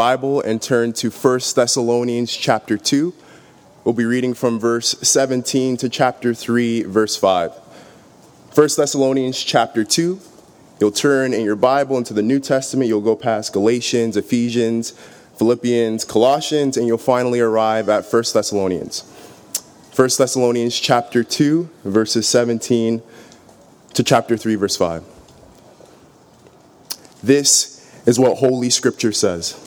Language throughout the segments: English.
Bible and turn to 1 Thessalonians chapter 2. We'll be reading from verse 17 to chapter 3, verse 5. 1 Thessalonians chapter 2. You'll turn in your Bible into the New Testament. You'll go past Galatians, Ephesians, Philippians, Colossians, and you'll finally arrive at 1 Thessalonians. 1 Thessalonians chapter 2, verses 17 to chapter 3, verse 5. This is what Holy Scripture says.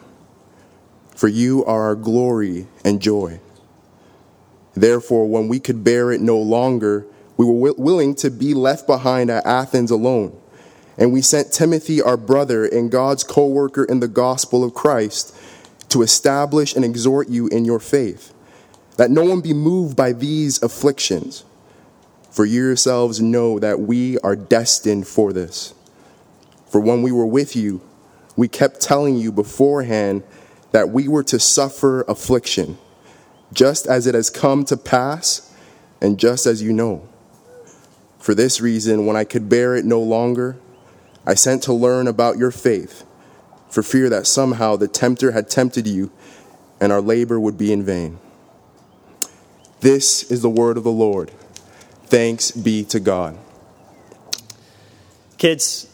For you are our glory and joy. Therefore, when we could bear it no longer, we were willing to be left behind at Athens alone. And we sent Timothy, our brother and God's co worker in the gospel of Christ, to establish and exhort you in your faith, that no one be moved by these afflictions. For you yourselves know that we are destined for this. For when we were with you, we kept telling you beforehand that we were to suffer affliction, just as it has come to pass, and just as you know. For this reason, when I could bear it no longer, I sent to learn about your faith for fear that somehow the tempter had tempted you and our labor would be in vain. This is the word of the Lord. Thanks be to God. Kids,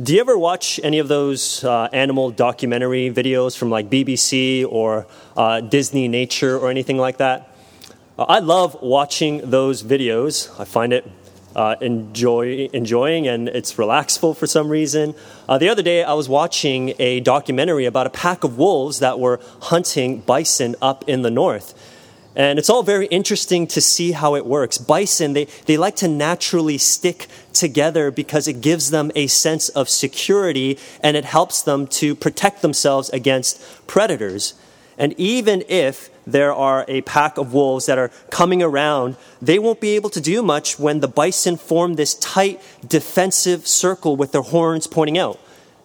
do you ever watch any of those uh, animal documentary videos from like BBC or uh, Disney Nature or anything like that? Uh, I love watching those videos. I find it uh, enjoy, enjoying and it's relaxful for some reason. Uh, the other day, I was watching a documentary about a pack of wolves that were hunting bison up in the north. And it's all very interesting to see how it works. Bison, they, they like to naturally stick together because it gives them a sense of security and it helps them to protect themselves against predators. And even if there are a pack of wolves that are coming around, they won't be able to do much when the bison form this tight defensive circle with their horns pointing out.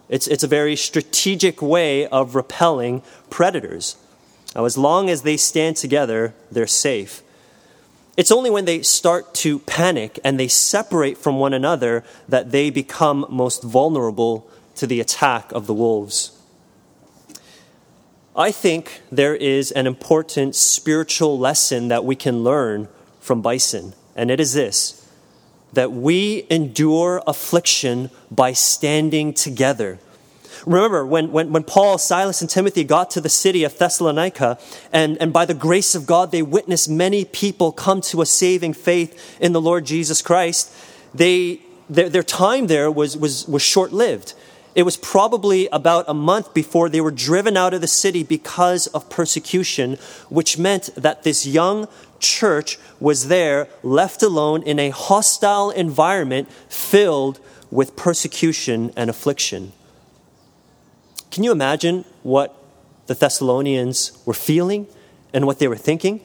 It's, it's a very strategic way of repelling predators. Now, as long as they stand together, they're safe. It's only when they start to panic and they separate from one another that they become most vulnerable to the attack of the wolves. I think there is an important spiritual lesson that we can learn from bison, and it is this that we endure affliction by standing together. Remember, when, when, when Paul, Silas, and Timothy got to the city of Thessalonica, and, and by the grace of God, they witnessed many people come to a saving faith in the Lord Jesus Christ, they, their, their time there was, was, was short lived. It was probably about a month before they were driven out of the city because of persecution, which meant that this young church was there, left alone in a hostile environment filled with persecution and affliction. Can you imagine what the Thessalonians were feeling and what they were thinking?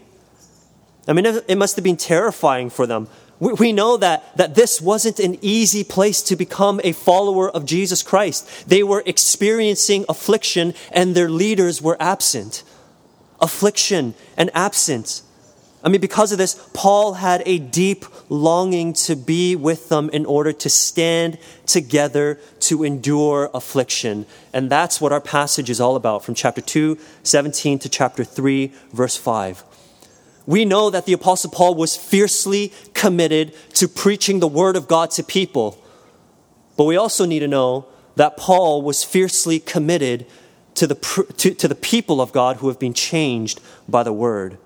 I mean, it must have been terrifying for them we know that, that this wasn't an easy place to become a follower of Jesus Christ. They were experiencing affliction and their leaders were absent. Affliction and absence. I mean, because of this, Paul had a deep longing to be with them in order to stand together to endure affliction. And that's what our passage is all about from chapter 2, 17 to chapter 3, verse 5 we know that the Apostle Paul was fiercely committed to preaching the Word of God to people. But we also need to know that Paul was fiercely committed to the, to, to the people of God who have been changed by the Word.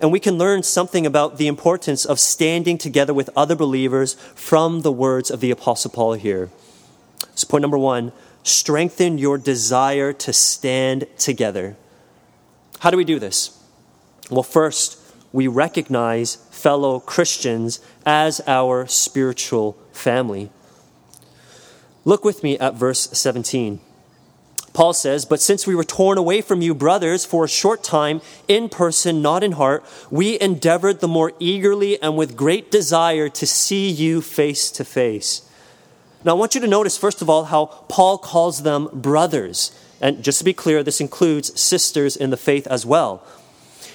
And we can learn something about the importance of standing together with other believers from the words of the Apostle Paul here. So, point number one strengthen your desire to stand together. How do we do this? Well, first, we recognize fellow Christians as our spiritual family. Look with me at verse 17. Paul says, But since we were torn away from you, brothers, for a short time, in person, not in heart, we endeavored the more eagerly and with great desire to see you face to face. Now, I want you to notice, first of all, how Paul calls them brothers. And just to be clear, this includes sisters in the faith as well.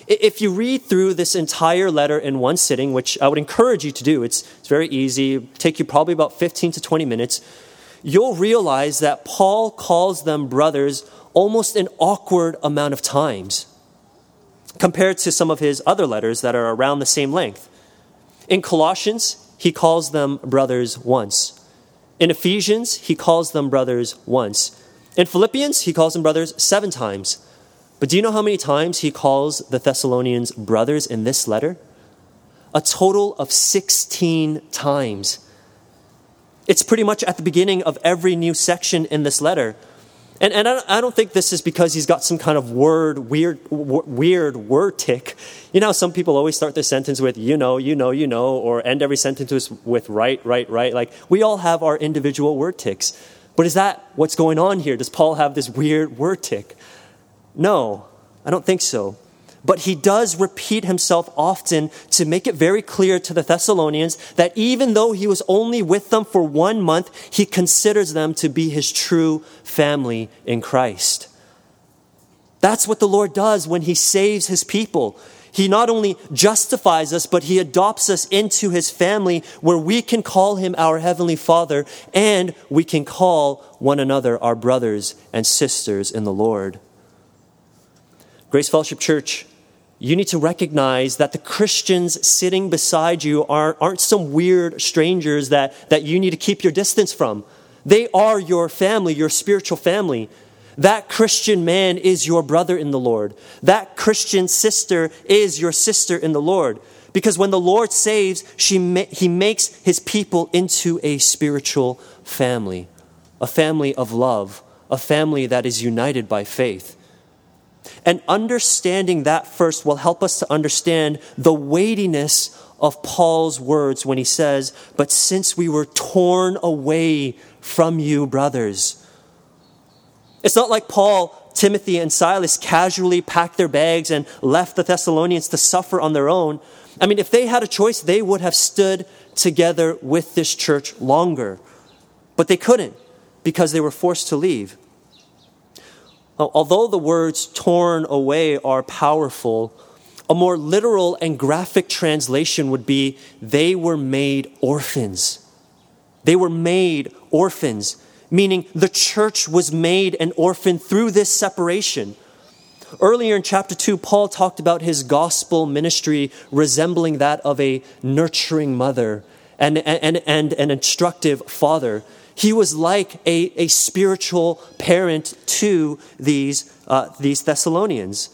If you read through this entire letter in one sitting, which I would encourage you to do, it's, it's very easy, take you probably about 15 to 20 minutes you'll realize that Paul calls them brothers almost an awkward amount of times compared to some of his other letters that are around the same length. In Colossians, he calls them brothers once. In Ephesians, he calls them brothers once. In Philippians, he calls them brothers seven times. But do you know how many times he calls the Thessalonians brothers in this letter? A total of 16 times. It's pretty much at the beginning of every new section in this letter. And, and I don't think this is because he's got some kind of word, weird, weird word tic. You know, some people always start their sentence with, you know, you know, you know, or end every sentence with right, right, right. Like, we all have our individual word tics. But is that what's going on here? Does Paul have this weird word tic? No, I don't think so. But he does repeat himself often to make it very clear to the Thessalonians that even though he was only with them for one month, he considers them to be his true family in Christ. That's what the Lord does when he saves his people. He not only justifies us, but he adopts us into his family where we can call him our heavenly father and we can call one another our brothers and sisters in the Lord. Grace Fellowship Church, you need to recognize that the Christians sitting beside you are, aren't some weird strangers that, that you need to keep your distance from. They are your family, your spiritual family. That Christian man is your brother in the Lord. That Christian sister is your sister in the Lord. Because when the Lord saves, she ma- he makes his people into a spiritual family, a family of love, a family that is united by faith. And understanding that first will help us to understand the weightiness of Paul's words when he says, But since we were torn away from you, brothers. It's not like Paul, Timothy, and Silas casually packed their bags and left the Thessalonians to suffer on their own. I mean, if they had a choice, they would have stood together with this church longer. But they couldn't because they were forced to leave. Although the words torn away are powerful, a more literal and graphic translation would be they were made orphans. They were made orphans, meaning the church was made an orphan through this separation. Earlier in chapter 2, Paul talked about his gospel ministry resembling that of a nurturing mother and, and, and an instructive father. He was like a, a spiritual parent to these, uh, these Thessalonians.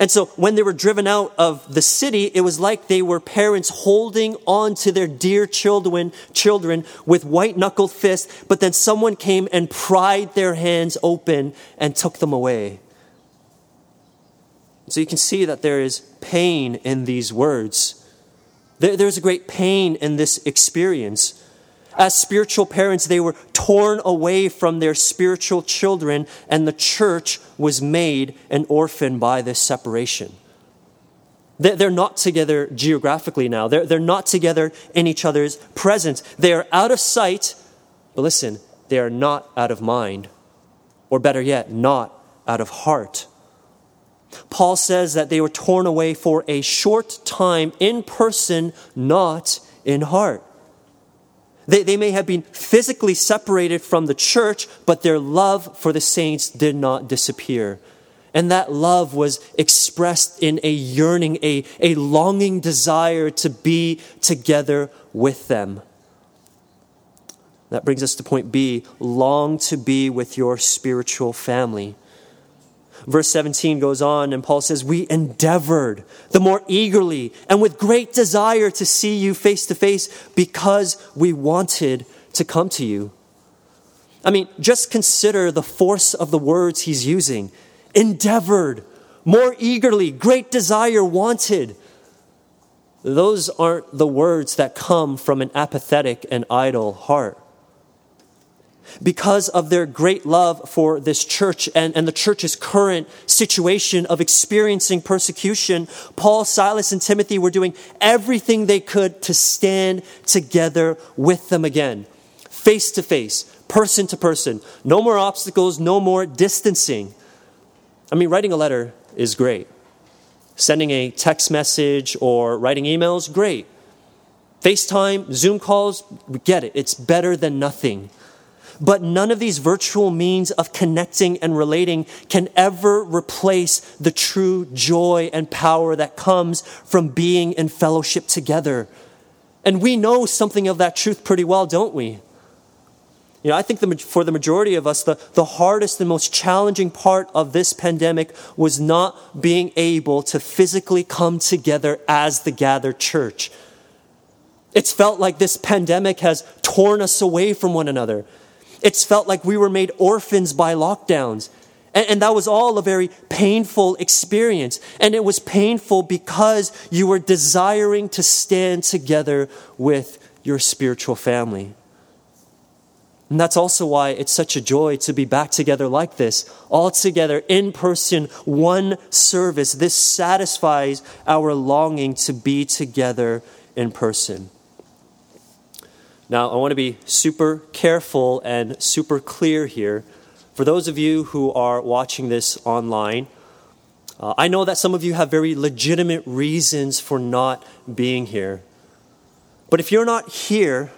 And so when they were driven out of the city, it was like they were parents holding on to their dear children, children with white knuckled fists, but then someone came and pried their hands open and took them away. So you can see that there is pain in these words. There, there's a great pain in this experience. As spiritual parents, they were torn away from their spiritual children, and the church was made an orphan by this separation. They're not together geographically now. They're, not together in each other's presence. They are out of sight, but listen, they are not out of mind. Or better yet, not out of heart. Paul says that they were torn away for a short time in person, not in heart. They, they may have been physically separated from the church, but their love for the saints did not disappear. And that love was expressed in a yearning, a, a longing desire to be together with them. That brings us to point B long to be with your spiritual family. Verse 17 goes on, and Paul says, We endeavored the more eagerly and with great desire to see you face to face because we wanted to come to you. I mean, just consider the force of the words he's using. Endeavored, more eagerly, great desire, wanted. Those aren't the words that come from an apathetic and idle heart. Because of their great love for this church and, and the church's current situation of experiencing persecution, Paul, Silas, and Timothy were doing everything they could to stand together with them again, face to face, person to person. No more obstacles, no more distancing. I mean, writing a letter is great. Sending a text message or writing emails, great. FaceTime, Zoom calls, we get it. It's better than nothing. But none of these virtual means of connecting and relating can ever replace the true joy and power that comes from being in fellowship together. And we know something of that truth pretty well, don't we? You know, I think the, for the majority of us, the, the hardest and most challenging part of this pandemic was not being able to physically come together as the gathered church. It's felt like this pandemic has torn us away from one another. It's felt like we were made orphans by lockdowns. And, and, that was all a very painful experience. And it was painful because you were desiring to stand together with your spiritual family. And that's also why it's such a joy to be back together like this, all together in person, one service. This satisfies our longing to be together in person. Now, I want to be super careful and super clear here. For those of you who are watching this online, uh, I know that some of you have very legitimate reasons for not being here. But if you're not here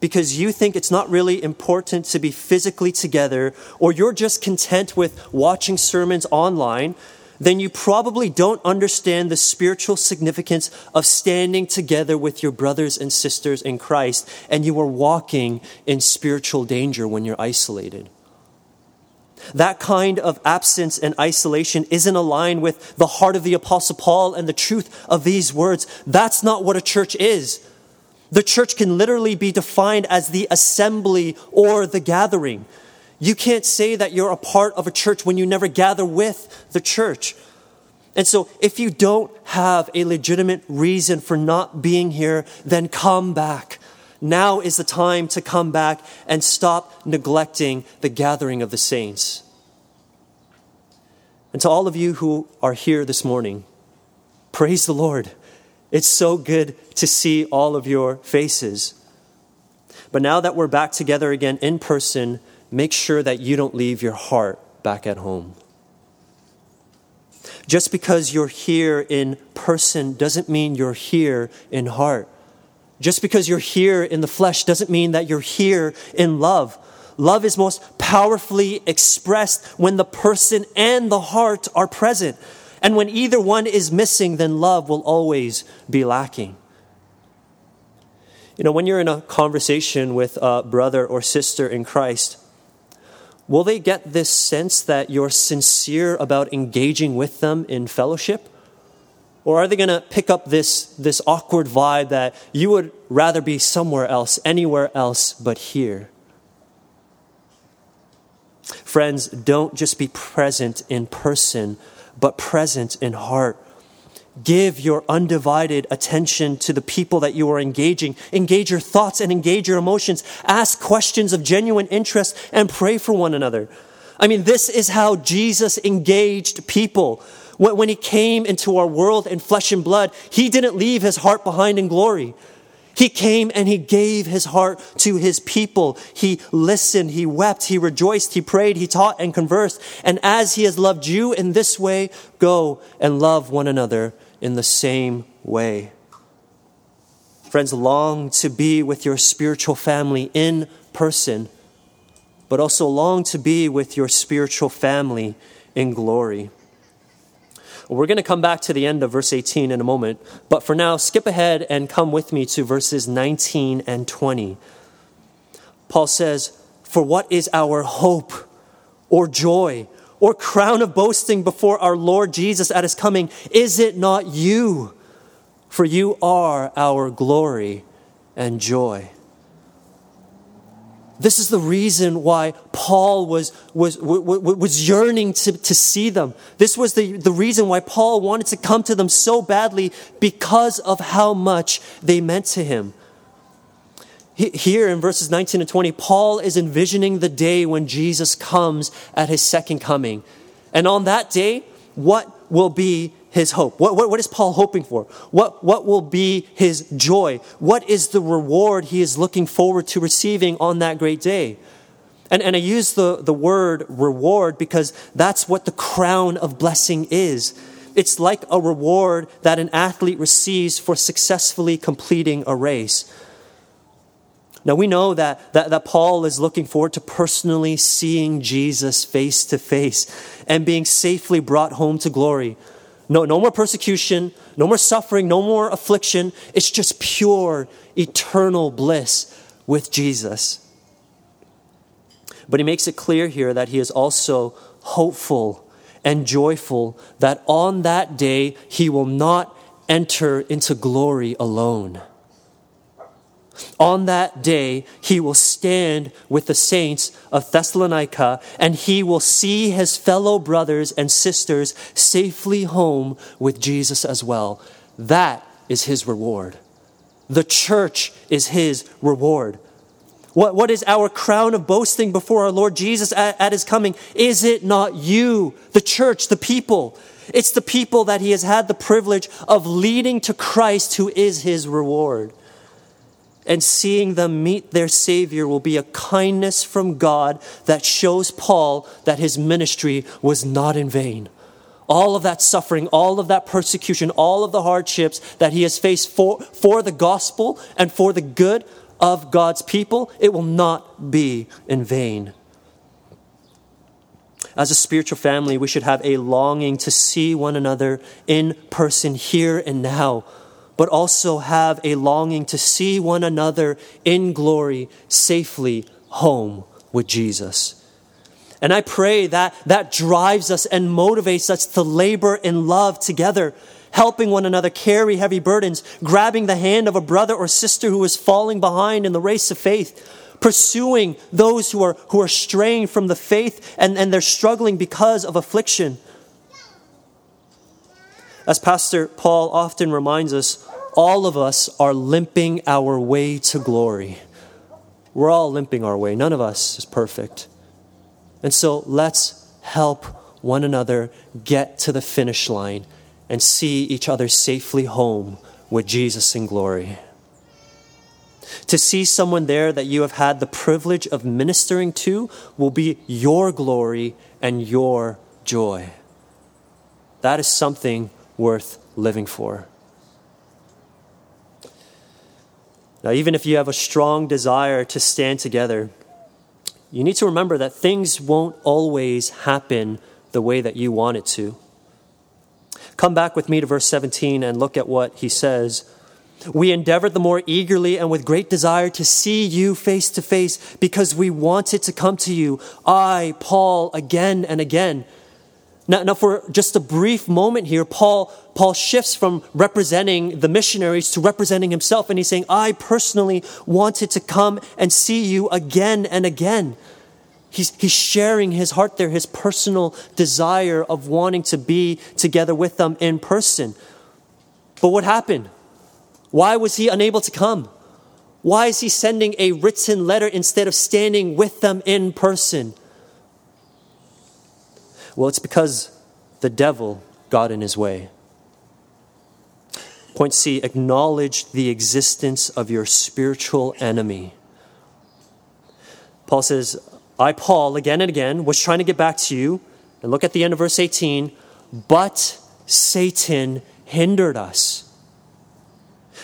because you think it's not really important to be physically together, or you're just content with watching sermons online, then you probably don't understand the spiritual significance of standing together with your brothers and sisters in Christ, and you are walking in spiritual danger when you're isolated. That kind of absence and isolation isn't aligned with the heart of the Apostle Paul and the truth of these words. That's not what a church is. The church can literally be defined as the assembly or the gathering. You can't say that you're a part of a church when you never gather with the church. And so, if you don't have a legitimate reason for not being here, then come back. Now is the time to come back and stop neglecting the gathering of the saints. And to all of you who are here this morning, praise the Lord. It's so good to see all of your faces. But now that we're back together again in person, make sure that you don't leave your heart back at home. Just because you're here in person doesn't mean you're here in heart. Just because you're here in the flesh doesn't mean that you're here in love. Love is most powerfully expressed when the person and the heart are present. And when either one is missing, then love will always be lacking. You know, when you're in a conversation with a brother or sister in Christ, will they get this sense that you're sincere about engaging with them in fellowship? Or are they going to pick up this, this awkward vibe that you would rather be somewhere else, anywhere else but here? Friends, don't just be present in person, but present in heart. Give your undivided attention to the people that you are engaging. Engage your thoughts and engage your emotions. Ask questions of genuine interest and pray for one another. I mean, this is how Jesus engaged people. When he came into our world in flesh and blood, he didn't leave his heart behind in glory. He came and he gave his heart to his people. He listened, he wept, he rejoiced, he prayed, he taught and conversed. And as he has loved you in this way, go and love one another in the same way. Friends, long to be with your spiritual family in person, but also long to be with your spiritual family in glory. We're going to come back to the end of verse 18 in a moment, but for now, skip ahead and come with me to verses 19 and 20. Paul says, For what is our hope or joy or crown of boasting before our Lord Jesus at his coming? Is it not you? For you are our glory and joy. This is the reason why Paul was, was, was yearning to, to see them. This was the, the reason why Paul wanted to come to them so badly because of how much they meant to him. Here in verses 19 and 20, Paul is envisioning the day when Jesus comes at his second coming. And on that day, what will be his hope? What, what, what is Paul hoping for? What, what will be his joy? What is the reward he is looking forward to receiving on that great day? And, and I use the, the word reward because that's what the crown of blessing is. It's like a reward that an athlete receives for successfully completing a race. Now we know that, that, that Paul is looking forward to personally seeing Jesus face to face and being safely brought home to glory. No, no more persecution, no more suffering, no more affliction. It's just pure, eternal bliss with Jesus. But he makes it clear here that he is also hopeful and joyful that on that day he will not enter into glory alone. On that day, he will stand with the saints of Thessalonica and he will see his fellow brothers and sisters safely home with Jesus as well. That is his reward. The church is his reward. What, what is our crown of boasting before our Lord Jesus at, at his coming? Is it not you, the church, the people? It's the people that he has had the privilege of leading to Christ, who is his reward and seeing them meet their Savior will be a kindness from God that shows Paul that his ministry was not in vain. All of that suffering, all of that persecution, all of the hardships that he has faced for, for the gospel and for the good of God's people, it will not be in vain. As a spiritual family, we should have a longing to see one another in person here and now but also have a longing to see one another in glory safely home with Jesus. And I pray that that drives us and motivates us to labor in love together, helping one another carry heavy burdens, grabbing the hand of a brother or sister who is falling behind in the race of faith, pursuing those who are, who are straying from the faith and, and they're struggling because of affliction. As Pastor Paul often reminds us, all of us are limping our way to glory. We're all limping our way. None of us is perfect. And so let's help one another get to the finish line and see each other safely home with Jesus in glory. To see someone there that you have had the privilege of ministering to will be your glory and your joy. That is something worth living for. Now, even if you have a strong desire to stand together, you need to remember that things won't always happen the way that you want it to. Come back with me to verse 17 and look at what he says. We endeavored the more eagerly and with great desire to see you face to face because we wanted to come to you, I, Paul, again and again now, now, for just a brief moment here, Paul, Paul shifts from representing the missionaries to representing himself, and he's saying, I personally wanted to come and see you again and again. He's, he's sharing his heart there, his personal desire of wanting to be together with them in person. But what happened? Why was he unable to come? Why is he sending a written letter instead of standing with them in person? Well, it's because the devil got in his way. Point C acknowledge the existence of your spiritual enemy. Paul says, I, Paul, again and again, was trying to get back to you. And look at the end of verse 18. But Satan hindered us.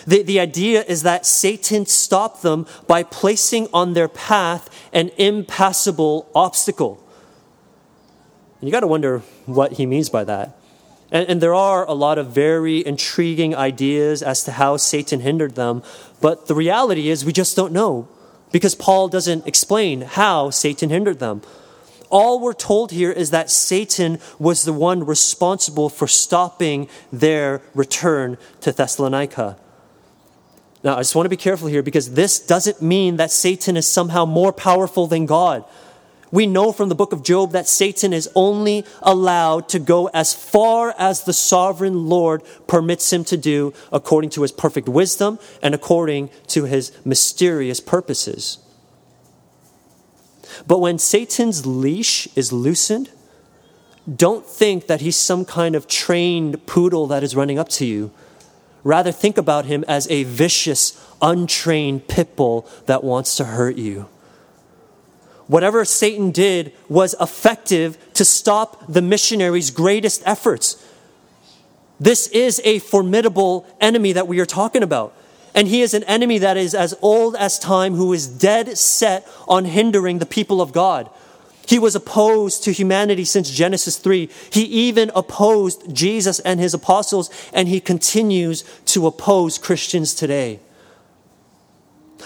The, the idea is that Satan stopped them by placing on their path an impassable obstacle. You got to wonder what he means by that. And, and, there are a lot of very intriguing ideas as to how Satan hindered them, but the reality is we just don't know because Paul doesn't explain how Satan hindered them. All we're told here is that Satan was the one responsible for stopping their return to Thessalonica. Now, I just want to be careful here because this doesn't mean that Satan is somehow more powerful than God We know from the book of Job that Satan is only allowed to go as far as the sovereign Lord permits him to do according to his perfect wisdom and according to his mysterious purposes. But when Satan's leash is loosened, don't think that he's some kind of trained poodle that is running up to you. Rather, think about him as a vicious, untrained pit bull that wants to hurt you. Whatever Satan did was effective to stop the missionaries' greatest efforts. This is a formidable enemy that we are talking about. And he is an enemy that is as old as time who is dead set on hindering the people of God. He was opposed to humanity since Genesis 3. He even opposed Jesus and his apostles, and he continues to oppose Christians today.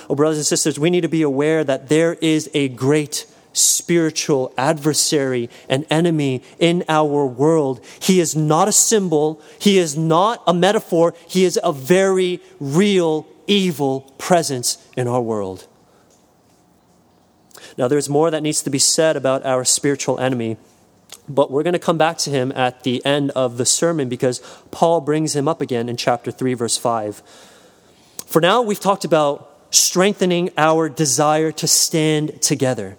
Oh, brothers and sisters, we need to be aware that there is a great spiritual adversary and enemy in our world. He is not a symbol, he is not a metaphor, he is a very real evil presence in our world. Now, there's more that needs to be said about our spiritual enemy, but we're going to come back to him at the end of the sermon because Paul brings him up again in chapter 3, verse 5. For now, we've talked about strengthening our desire to stand together.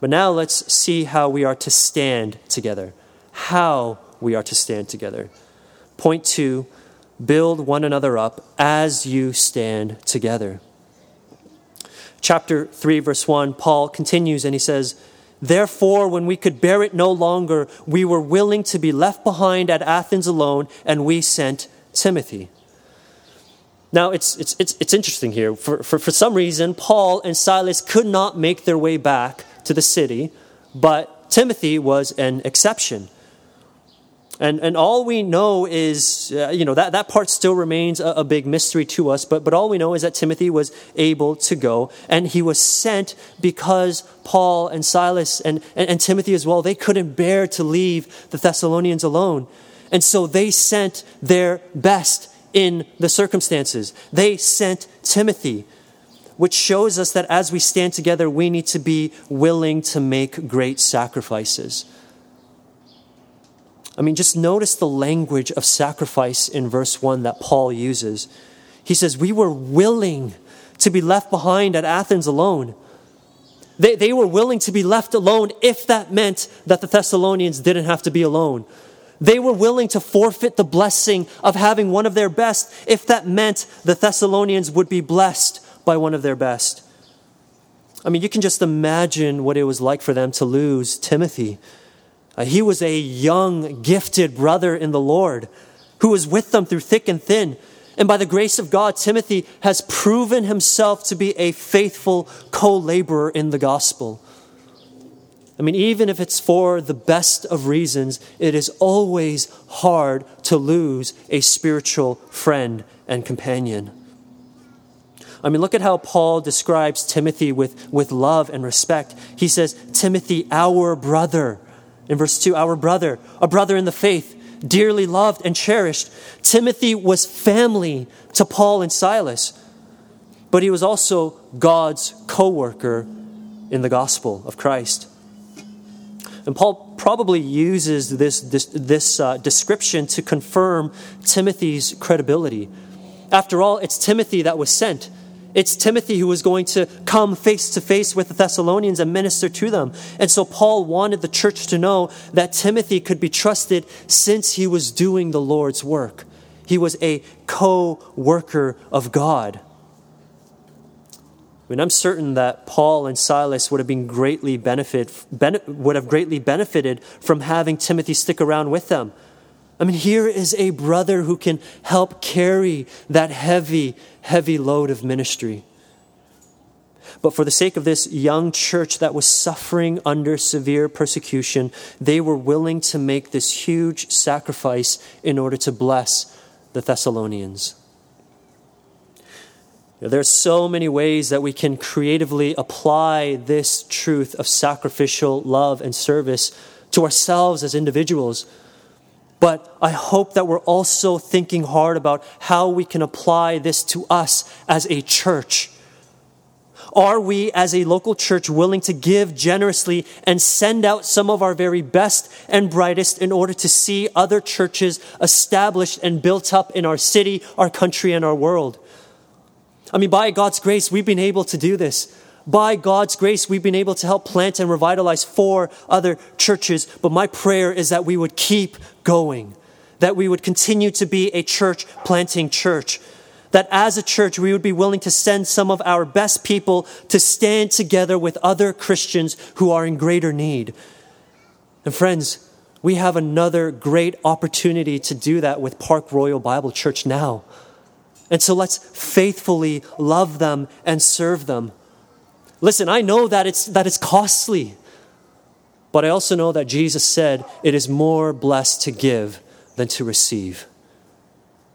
But now let's see how we are to stand together. How we are to stand together. Point two build one another up as you stand together chapter 3, verse 1, Paul continues and he says, Therefore, when we could bear it no longer, we were willing to be left behind at Athens alone, and we sent Timothy. Now, it's, it's, it's, it's interesting here. For, for, for some reason, Paul and Silas could not make their way back to the city, but Timothy was an exception. And, and all we know is, uh, you know, that, that part still remains a, a, big mystery to us, but, but all we know is that Timothy was able to go, and he was sent because Paul and Silas and, and, and Timothy as well, they couldn't bear to leave the Thessalonians alone. And so they sent their best in the circumstances. They sent Timothy, which shows us that as we stand together, we need to be willing to make great sacrifices. I mean, just notice the language of sacrifice in verse 1 that Paul uses. He says, We were willing to be left behind at Athens alone. They, they were willing to be left alone if that meant that the Thessalonians didn't have to be alone. They were willing to forfeit the blessing of having one of their best if that meant the Thessalonians would be blessed by one of their best. I mean, you can just imagine what it was like for them to lose Timothy uh, he was a young, gifted brother in the Lord who was with them through thick and thin. And by the grace of God, Timothy has proven himself to be a faithful co laborer in the gospel. I mean, even if it's for the best of reasons, it is always hard to lose a spiritual friend and companion. I mean, look at how Paul describes Timothy with, with love and respect. He says, Timothy, our brother in verse 2, our brother, a brother in the faith, dearly loved and cherished. Timothy was family to Paul and Silas, but he was also God's co worker in the gospel of Christ. And Paul probably uses this, this, this uh, description to confirm Timothy's credibility. After all, it's Timothy that was sent. It's Timothy who was going to come face to face with the Thessalonians and minister to them. And so Paul wanted the church to know that Timothy could be trusted since he was doing the Lord's work. He was a co worker of God. I mean, I'm certain that Paul and Silas would have been greatly benefit, would have greatly benefited from having Timothy stick around with them. I mean, here is a brother who can help carry that heavy, heavy load of ministry. But for the sake of this young church that was suffering under severe persecution, they were willing to make this huge sacrifice in order to bless the Thessalonians. There are so many ways that we can creatively apply this truth of sacrificial love and service to ourselves as individuals but I hope that we're also thinking hard about how we can apply this to us as a church. Are we, as a local church, willing to give generously and send out some of our very best and brightest in order to see other churches established and built up in our city, our country, and our world? I mean, by God's grace, we've been able to do this. By God's grace, we've been able to help plant and revitalize four other churches. But my prayer is that we would keep going, that we would continue to be a church planting church that as a church we would be willing to send some of our best people to stand together with other Christians who are in greater need. And friends, we have another great opportunity to do that with Park Royal Bible Church now. And so let's faithfully love them and serve them. Listen, I know that it's, that it's costly, but I also know that Jesus said it is more blessed to give than to receive.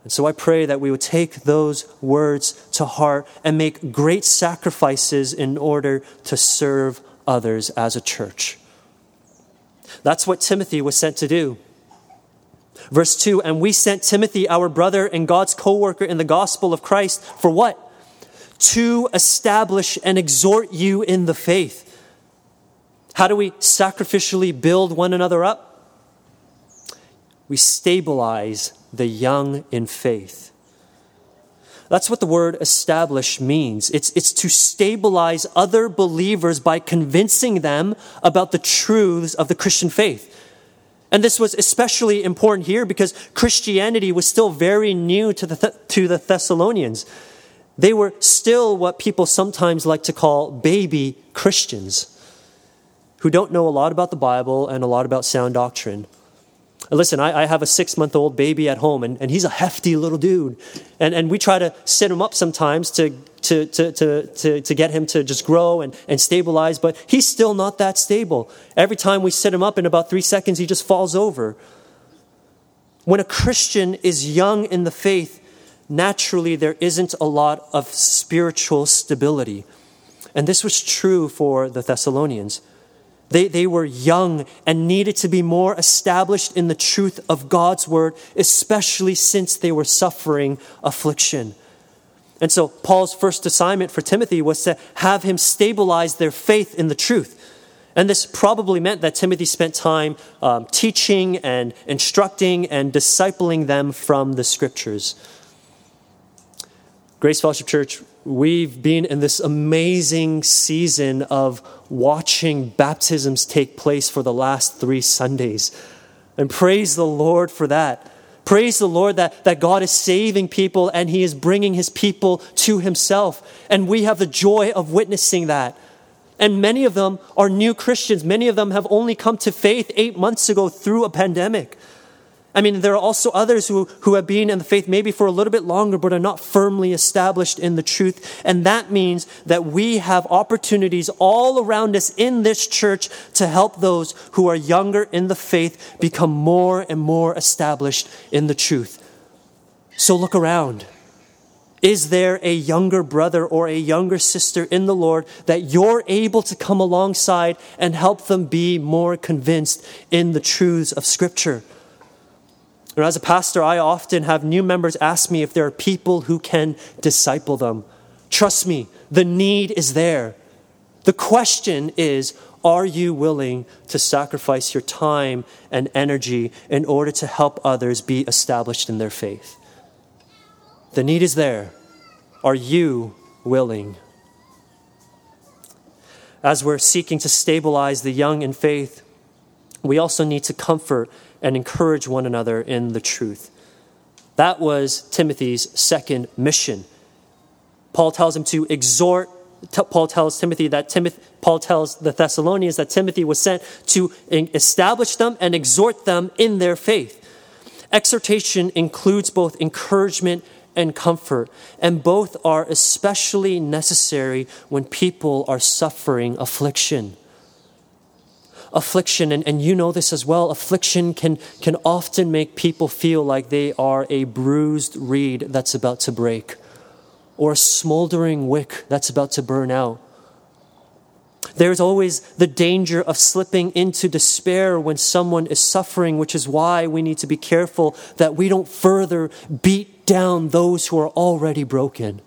And so I pray that we would take those words to heart and make great sacrifices in order to serve others as a church. That's what Timothy was sent to do. Verse 2 And we sent Timothy, our brother and God's co worker in the gospel of Christ, for what? To establish and exhort you in the faith. How do we sacrificially build one another up? We stabilize the young in faith. That's what the word establish means. It's, it's to stabilize other believers by convincing them about the truths of the Christian faith. And this was especially important here because Christianity was still very new to the, to the Thessalonians. They were still what people sometimes like to call baby Christians who don't know a lot about the Bible and a lot about sound doctrine. Listen, I, I have a six month old baby at home, and, and he's a hefty little dude. And, and we try to set him up sometimes to, to, to, to, to, to get him to just grow and, and stabilize, but he's still not that stable. Every time we set him up, in about three seconds, he just falls over. When a Christian is young in the faith, naturally there isn't a lot of spiritual stability. And this was true for the Thessalonians. They, they were young and needed to be more established in the truth of God's word, especially since they were suffering affliction. And so, Paul's first assignment for Timothy was to have him stabilize their faith in the truth. And this probably meant that Timothy spent time um, teaching and instructing and discipling them from the scriptures. Grace Fellowship Church, we've been in this amazing season of watching baptisms take place for the last three Sundays. And praise the Lord for that. Praise the Lord that, that God is saving people and He is bringing His people to Himself. And we have the joy of witnessing that. And many of them are new Christians. Many of them have only come to faith eight months ago through a pandemic. I mean, there are also others who, who have been in the faith maybe for a little bit longer, but are not firmly established in the truth. And that means that we have opportunities all around us in this church to help those who are younger in the faith become more and more established in the truth. So look around. Is there a younger brother or a younger sister in the Lord that you're able to come alongside and help them be more convinced in the truths of Scripture? As a pastor, I often have new members ask me if there are people who can disciple them. Trust me, the need is there. The question is are you willing to sacrifice your time and energy in order to help others be established in their faith? The need is there. Are you willing? As we're seeking to stabilize the young in faith, we also need to comfort and encourage one another in the truth. That was Timothy's second mission. Paul tells him to exhort. Paul tells Timothy that Timothy, Paul tells the Thessalonians that Timothy was sent to establish them and exhort them in their faith. Exhortation includes both encouragement and comfort, and both are especially necessary when people are suffering affliction affliction, and, and you know this as well, affliction can, can often make people feel like they are a bruised reed that's about to break or a smoldering wick that's about to burn out. There's always the danger of slipping into despair when someone is suffering, which is why we need to be careful that we don't further beat down those who are already broken.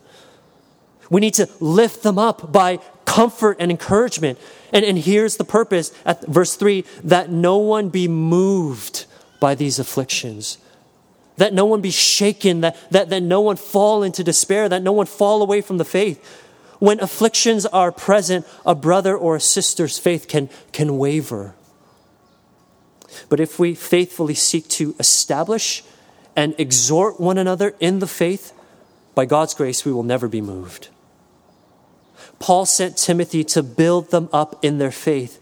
We need to lift them up by comfort and encouragement. And, and here's the purpose at verse 3 that no one be moved by these afflictions. That no one be shaken, that, that, that no one fall into despair, that no one fall away from the faith. When afflictions are present, a brother or a sister's faith can, can waver. But if we faithfully seek to establish and exhort one another in the faith, by God's grace, we will never be moved. Paul sent Timothy to build them up in their faith.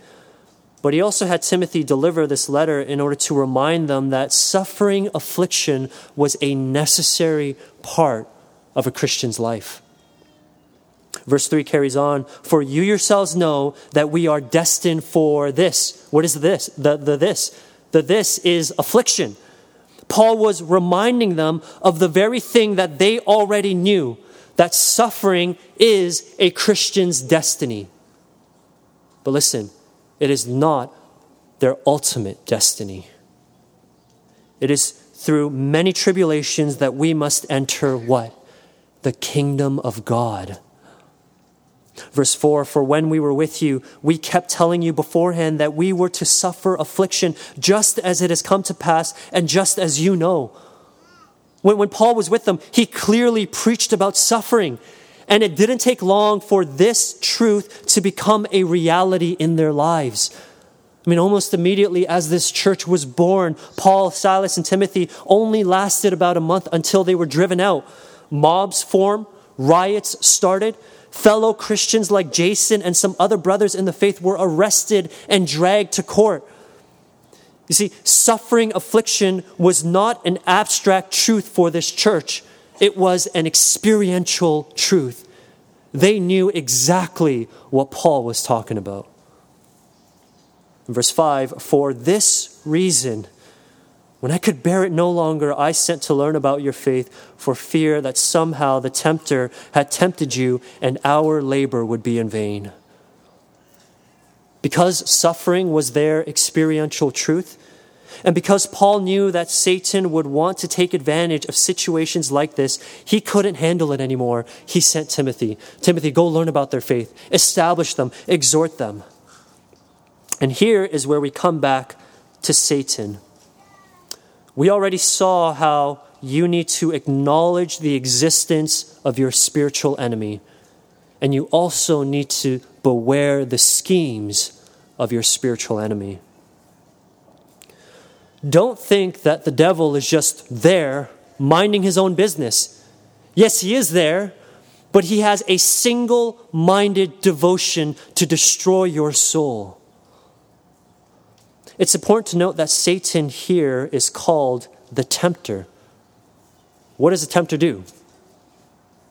But he also had Timothy deliver this letter in order to remind them that suffering affliction was a necessary part of a Christian's life. Verse 3 carries on For you yourselves know that we are destined for this. What is this? The, the this. The this is affliction. Paul was reminding them of the very thing that they already knew that suffering is a Christian's destiny. But listen, it is not their ultimate destiny. It is through many tribulations that we must enter what? The kingdom of God. Verse 4 For when we were with you, we kept telling you beforehand that we were to suffer affliction just as it has come to pass and just as you know. When, when Paul was with them, he clearly preached about suffering. And it didn't take long for this truth to become a reality in their lives. I mean, almost immediately as this church was born, Paul, Silas, and Timothy only lasted about a month until they were driven out. Mobs formed, riots started. Fellow Christians like Jason and some other brothers in the faith were arrested and dragged to court. You see, suffering affliction was not an abstract truth for this church, it was an experiential truth. They knew exactly what Paul was talking about. verse 5 For this reason, when I could bear it no longer, I sent to learn about your faith for fear that somehow the tempter had tempted you and our labor would be in vain. Because suffering was their experiential truth, and because Paul knew that Satan would want to take advantage of situations like this, he couldn't handle it anymore. He sent Timothy. Timothy, go learn about their faith, establish them, exhort them. And here is where we come back to Satan. We already saw how you need to acknowledge the existence of your spiritual enemy, and you also need to beware the schemes of your spiritual enemy. Don't think that the devil is just there minding his own business. Yes, he is there, but he has a single minded devotion to destroy your soul. It's important to note that Satan here is called the tempter. What does a tempter do?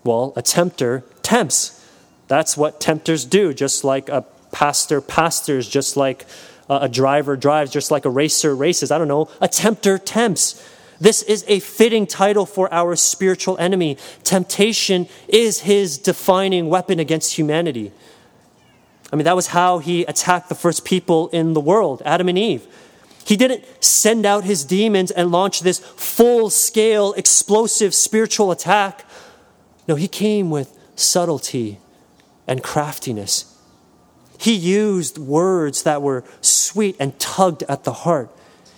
Well, a tempter tempts. That's what tempters do, just like a pastor pastors, just like a driver drives, just like a racer races. I don't know. A tempter tempts. This is a fitting title for our spiritual enemy. Temptation is his defining weapon against humanity. I mean, that was how he attacked the first people in the world, Adam and Eve. He didn't send out his demons and launch this full scale, explosive spiritual attack. No, he came with subtlety and craftiness. He used words that were sweet and tugged at the heart.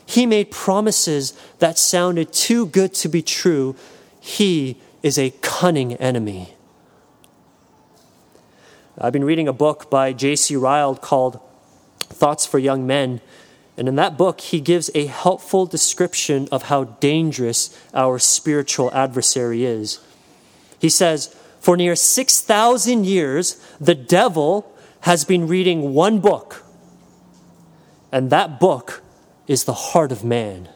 He made promises that sounded too good to be true. He is a cunning enemy. I've been reading a book by J.C. Ryle called Thoughts for Young Men. And in that book, he gives a helpful description of how dangerous our spiritual adversary is. He says, For near 6,000 years, the devil has been reading one book, and that book is the heart of man.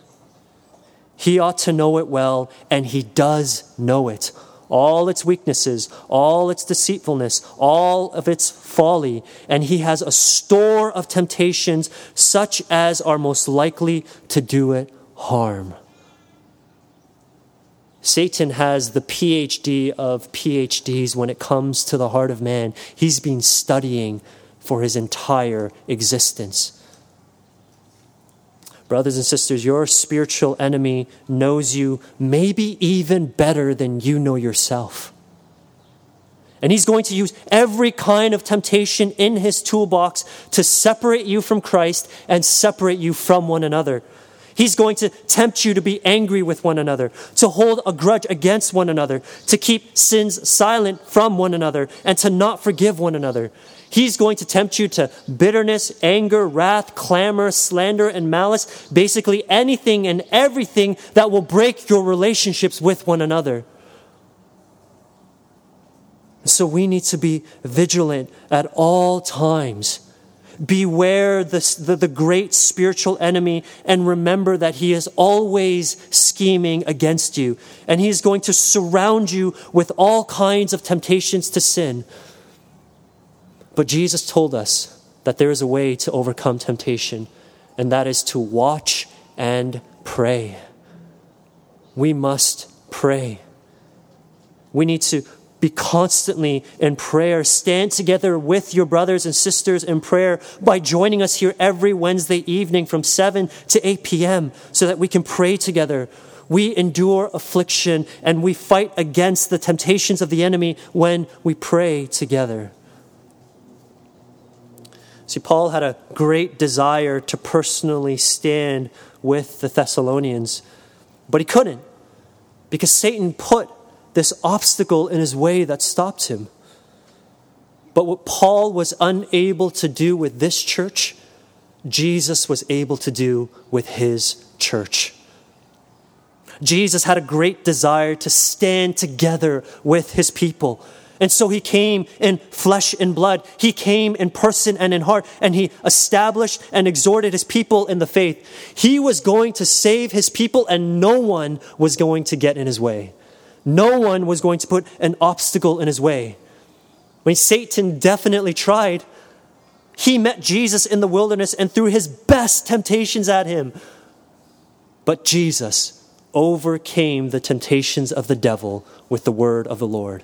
He ought to know it well, and he does know it. All its weaknesses, all its deceitfulness, all of its folly, and he has a store of temptations such as are most likely to do it harm. Satan has the PhD of PhDs when it comes to the heart of man. He's been studying for his entire existence. Brothers and sisters, your spiritual enemy knows you maybe even better than you know yourself. And he's going to use every kind of temptation in his toolbox to separate you from Christ and separate you from one another. He's going to tempt you to be angry with one another, to hold a grudge against one another, to keep sins silent from one another, and to not forgive one another. He's going to tempt you to bitterness, anger, wrath, clamor, slander, and malice. Basically, anything and everything that will break your relationships with one another. So we need to be vigilant at all times. Beware the, the, the, great spiritual enemy and remember that he is always scheming against you. And he is going to surround you with all kinds of temptations to sin. But Jesus told us that there is a way to overcome temptation, and that is to watch and pray. We must pray. We need to be constantly in prayer. Stand together with your brothers and sisters in prayer by joining us here every Wednesday evening from 7 to 8 p.m. so that we can pray together. We endure affliction and we fight against the temptations of the enemy when we pray together. See, Paul had a great desire to personally stand with the Thessalonians, but he couldn't because Satan put this obstacle in his way that stopped him. But what Paul was unable to do with this church, Jesus was able to do with his church. Jesus had a great desire to stand together with his people. And so he came in flesh and blood. He came in person and in heart, and he established and exhorted his people in the faith. He was going to save his people, and no one was going to get in his way. No one was going to put an obstacle in his way. When Satan definitely tried, he met Jesus in the wilderness and threw his best temptations at him. But Jesus overcame the temptations of the devil with the word of the Lord.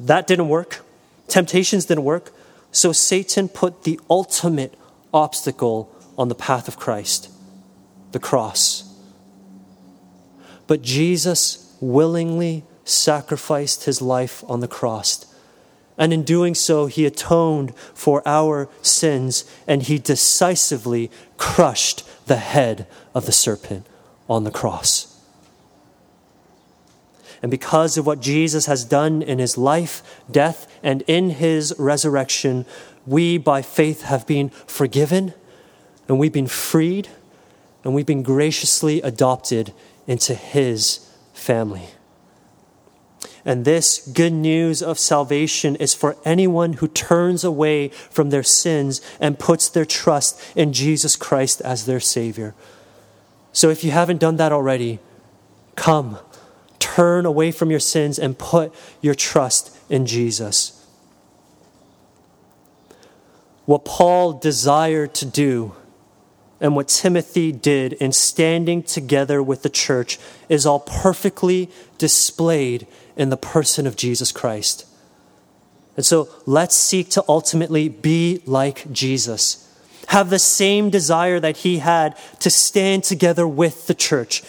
That didn't work. Temptations didn't work. So Satan put the ultimate obstacle on the path of Christ the cross. But Jesus willingly sacrificed his life on the cross. And in doing so, he atoned for our sins and he decisively crushed the head of the serpent on the cross. And because of what Jesus has done in his life, death, and in his resurrection, we by faith have been forgiven and we've been freed and we've been graciously adopted into his family. And this good news of salvation is for anyone who turns away from their sins and puts their trust in Jesus Christ as their Savior. So if you haven't done that already, come, turn away from your sins and put your trust in Jesus. What Paul desired to do and what Timothy did in standing together with the church is all perfectly displayed in the person of Jesus Christ. And so let's seek to ultimately be like Jesus. Have the same desire that he had to stand together with the church.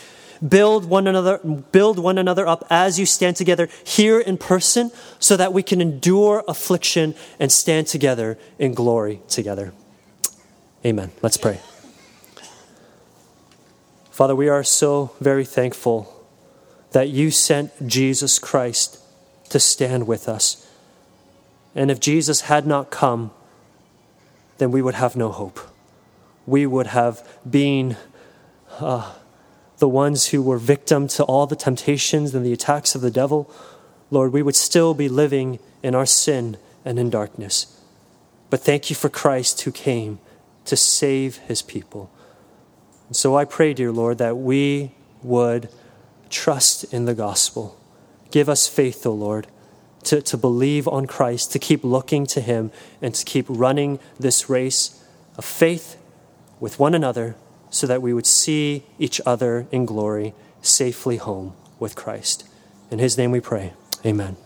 Build one another, build one another up as you stand together here in person so that we can endure affliction and stand together in glory together. Amen. Let's pray. Father, we are so very thankful that you sent Jesus Christ to stand with us. And if Jesus had not come, then we would have no hope. We would have been uh, the ones who were victim to all the temptations and the attacks of the devil. Lord, we would still be living in our sin and in darkness. But thank you for Christ who came to save his people. And so I pray, dear Lord, that we would trust in the gospel. Give us faith, O Lord, to, to believe on Christ, to keep looking to Him, and to keep running this race of faith with one another so that we would see each other in glory safely home with Christ. In His name we pray. Amen.